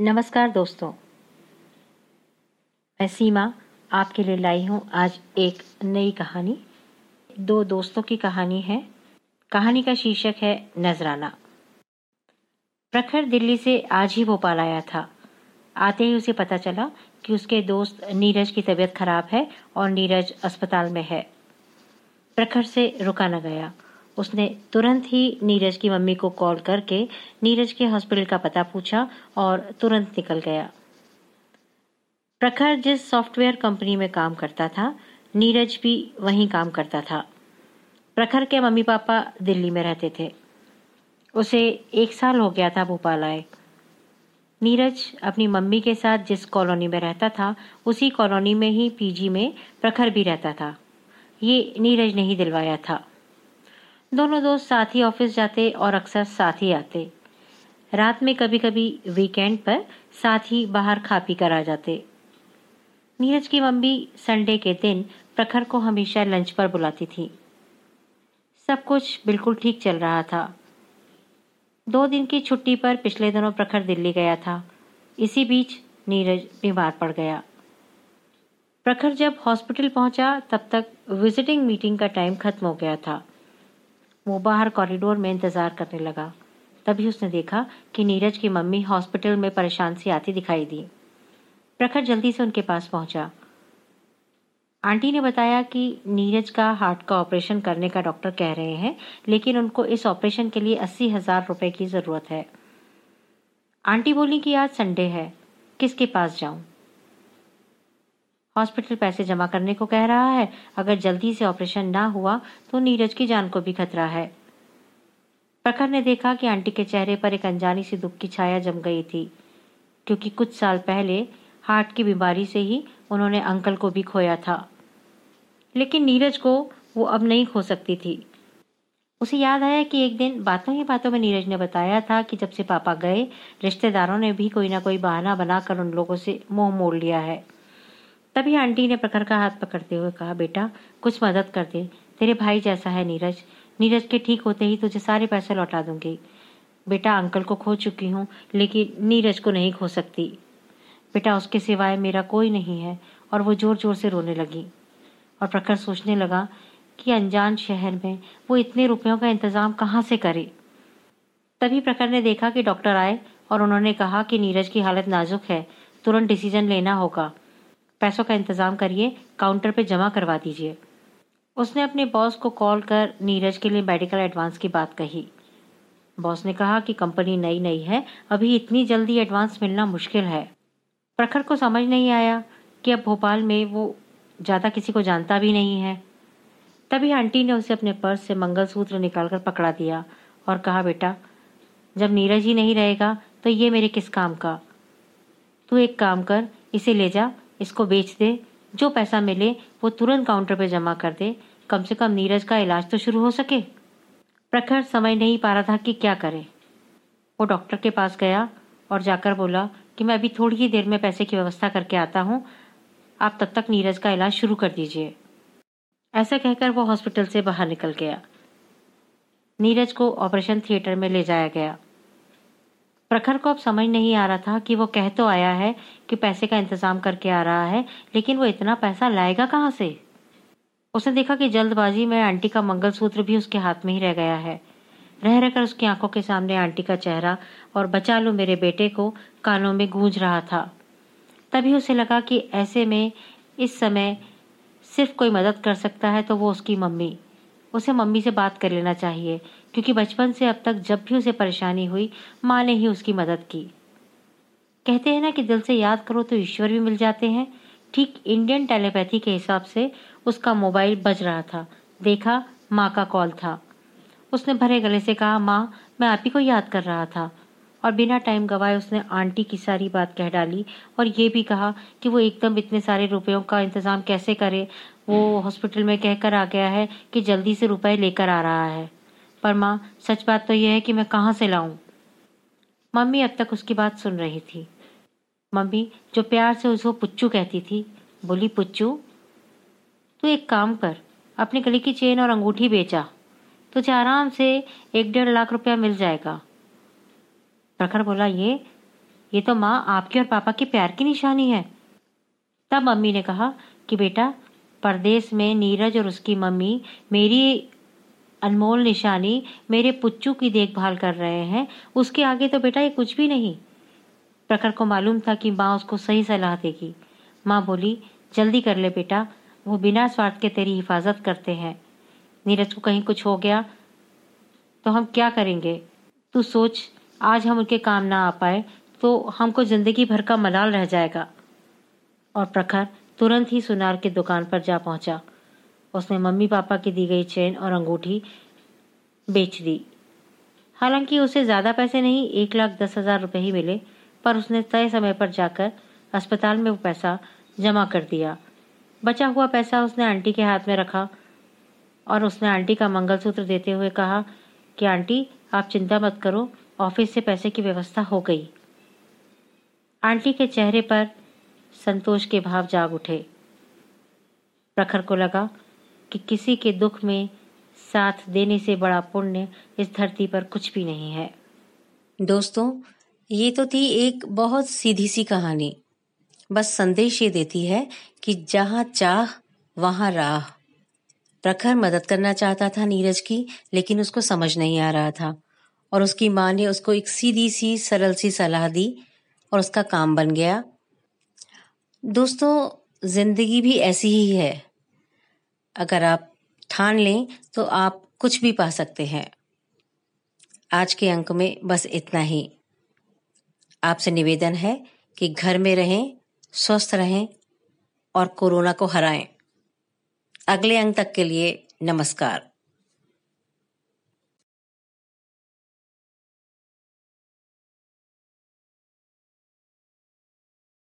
नमस्कार दोस्तों। मैं सीमा आपके लिए लाई हूँ आज एक नई कहानी। दो दोस्तों की कहानी है। कहानी का शीर्षक है नजराना। प्रखर दिल्ली से आज ही भोपाल आया था। आते ही उसे पता चला कि उसके दोस्त नीरज की तबीयत खराब है और नीरज अस्पताल में है। प्रखर से रुका न गया। उसने तुरंत ही नीरज की मम्मी को कॉल करके नीरज के हॉस्पिटल का पता पूछा और तुरंत निकल गया। प्रखर जिस सॉफ्टवेयर कंपनी में काम करता था, नीरज भी वहीं काम करता था। प्रखर के मम्मी पापा दिल्ली में रहते थे। उसे एक साल हो गया था भोपाल आए। नीरज अपनी मम्मी के साथ जिस कॉलोनी में रहता था, उसी कॉलोनी में ही पीजी में प्रखर भी रहता था। ये नीरज ने ही दिलवाया था। दोनों दोस्त साथ ही ऑफ़िस जाते और अक्सर साथ ही आते। रात में कभी कभी वीकेंड पर साथ ही बाहर खा पी कर आ जाते। नीरज की मम्मी संडे के दिन प्रखर को हमेशा लंच पर बुलाती थी। सब कुछ बिल्कुल ठीक चल रहा था। दो दिन की छुट्टी पर पिछले दिनों प्रखर दिल्ली गया था। इसी बीच नीरज बीमार पड़ गया। प्रखर जब हॉस्पिटल पहुँचा, तब तक विजिटिंग मीटिंग का टाइम खत्म हो गया था। वो बाहर कॉरिडोर में इंतज़ार करने लगा। तभी उसने देखा कि नीरज की मम्मी हॉस्पिटल में परेशान सी आती दिखाई दी। प्रखर जल्दी से उनके पास पहुँचा। आंटी ने बताया कि नीरज का हार्ट का ऑपरेशन करने का डॉक्टर कह रहे हैं, लेकिन उनको इस ऑपरेशन के लिए अस्सी हज़ार रुपये की ज़रूरत है। आंटी बोली कि आज संडे है, किसके पास जाऊँ? हॉस्पिटल पैसे जमा करने को कह रहा है। अगर जल्दी से ऑपरेशन ना हुआ तो नीरज की जान को भी खतरा है। प्रखर ने देखा कि आंटी के चेहरे पर एक अनजानी सी दुख की छाया जम गई थी, क्योंकि कुछ साल पहले हार्ट की बीमारी से ही उन्होंने अंकल को भी खोया था। लेकिन नीरज को वो अब नहीं खो सकती थी। उसे याद आया कि एक दिन बातों ही बातों में नीरज ने बताया था कि जब से पापा गए, रिश्तेदारों ने भी कोई ना कोई बहाना बनाकर उन लोगों से मुँह मोड़ लिया है। तभी आंटी ने प्रखर का हाथ पकड़ते हुए कहा, बेटा, कुछ मदद कर दे। तेरे भाई जैसा है नीरज। नीरज के ठीक होते ही तुझे सारे पैसे लौटा दूँगी। बेटा, अंकल को खो चुकी हूँ, लेकिन नीरज को नहीं खो सकती। बेटा, उसके सिवाय मेरा कोई नहीं है। और वो ज़ोर ज़ोर से रोने लगी और प्रखर सोचने लगा कि अनजान शहर में वो इतने रुपयों का इंतज़ाम कहाँ से करे। तभी प्रखर ने देखा कि डॉक्टर आए और उन्होंने कहा कि नीरज की हालत नाजुक है। तुरंत डिसीज़न लेना होगा। पैसों का इंतज़ाम करिए, काउंटर पे जमा करवा दीजिए। उसने अपने बॉस को कॉल कर नीरज के लिए मेडिकल एडवांस की बात कही। बॉस ने कहा कि कंपनी नई नई है, अभी इतनी जल्दी एडवांस मिलना मुश्किल है। प्रखर को समझ नहीं आया कि अब भोपाल में वो ज़्यादा किसी को जानता भी नहीं है। तभी आंटी ने उसे अपने पर्स से मंगलसूत्र निकालकर पकड़ा दिया और कहा, बेटा, जब नीरज ही नहीं रहेगा तो ये मेरे किस काम का? तू एक काम कर, इसे ले जा इसको बेच दे। जो पैसा मिले, वो तुरंत काउंटर पे जमा कर दे। कम से कम नीरज का इलाज तो शुरू हो सके। प्रखर समझ नहीं पा रहा था कि क्या करे। वो डॉक्टर के पास गया और जाकर बोला कि मैं अभी थोड़ी ही देर में पैसे की व्यवस्था करके आता हूँ। आप तब तक नीरज का इलाज शुरू कर दीजिए। ऐसा कहकर वो हॉस्पिटल से बाहर निकल गया। नीरज को ऑपरेशन थिएटर में ले जाया गया। प्रखर को अब समझ नहीं आ रहा था कि वो कह तो आया है कि पैसे का इंतज़ाम करके आ रहा है, लेकिन वो इतना पैसा लाएगा कहाँ से? उसने देखा कि जल्दबाजी में आंटी का मंगलसूत्र भी उसके हाथ में ही रह गया है। रह रहकर उसकी आँखों के सामने आंटी का चेहरा और बचा लो मेरे बेटे को कानों में गूंज रहा था। तभी उसे लगा कि ऐसे में इस समय सिर्फ़ कोई मदद कर सकता है तो वो उसकी मम्मी। उसे मम्मी से बात कर लेना चाहिए क्योंकि बचपन से अब तक जब भी उसे परेशानी हुई, माँ ने ही उसकी मदद की। कहते हैं ना कि दिल से याद करो तो ईश्वर भी मिल जाते हैं। ठीक इंडियन टेलीपैथी के हिसाब से उसका मोबाइल बज रहा था। देखा, माँ का कॉल था। उसने भरे गले से कहा, माँ, मैं आप ही को याद कर रहा था। और बिना टाइम गवाए उसने आंटी की सारी बात कह डाली और ये भी कहा कि वो एकदम इतने सारे रुपयों का इंतज़ाम कैसे करे। वो हॉस्पिटल में कहकर आ गया है कि जल्दी से रुपए लेकर आ रहा है। पर माँ सच बात तो यह है कि मैं कहाँ से लाऊं। मम्मी अब तक उसकी बात सुन रही थी। मम्मी, जो प्यार से उसको पुच्चू कहती थी, बोली, पुच्चू, तू एक काम कर, अपने गले की चेन और अंगूठी बेचा। तुझे आराम से एक डेढ़ लाख रुपया मिल जाएगा। प्रखर बोला, ये ये तो माँ आपके और पापा के प्यार की निशानी है। तब मम्मी ने कहा कि बेटा परदेश में नीरज और उसकी मम्मी मेरी अनमोल निशानी मेरे पुच्चू की देखभाल कर रहे हैं। उसके आगे तो बेटा ये कुछ भी नहीं। प्रखर को मालूम था कि माँ उसको सही सलाह देगी। माँ बोली, जल्दी कर ले बेटा, वो बिना स्वार्थ के तेरी हिफाजत करते हैं। नीरज को कहीं कुछ हो गया तो हम क्या करेंगे? तू सोच, आज हम उनके काम ना आ पाए तो हमको ज़िंदगी भर का मलाल रह जाएगा। और प्रखर तुरंत ही सुनार की दुकान पर जा पहुँचा। उसने मम्मी पापा की दी गई चेन और अंगूठी बेच दी। हालाँकि उसे ज़्यादा पैसे नहीं, एक लाख दस हज़ार रुपये ही मिले, पर उसने तय समय पर जाकर अस्पताल में वो पैसा जमा कर दिया। बचा हुआ पैसा उसने आंटी के हाथ में रखा और उसने आंटी का मंगलसूत्र देते हुए कहा कि, आंटी, आप चिंता मत करो, ऑफ़िस से पैसे की व्यवस्था हो गई। आंटी के चेहरे पर संतोष के भाव जाग उठे। प्रखर को लगा कि किसी के दुख में साथ देने से बड़ा पुण्य इस धरती पर कुछ भी नहीं है। दोस्तों, ये तो थी एक बहुत सीधी सी कहानी। बस संदेश ये देती है कि जहाँ चाह, वहाँ राह। प्रखर मदद करना चाहता था नीरज की, लेकिन उसको समझ नहीं आ रहा था। और उसकी माँ ने उसको एक सीधी सी, सरल सी सलाह दी और उसका काम बन गया। दोस्तों, ज़िंदगी भी ऐसी ही है। अगर आप ठान लें तो आप कुछ भी पा सकते हैं। आज के अंक में बस इतना ही। आपसे निवेदन है कि घर में रहें, स्वस्थ रहें और कोरोना को हराएँ। अगले अंक तक के लिए नमस्कार।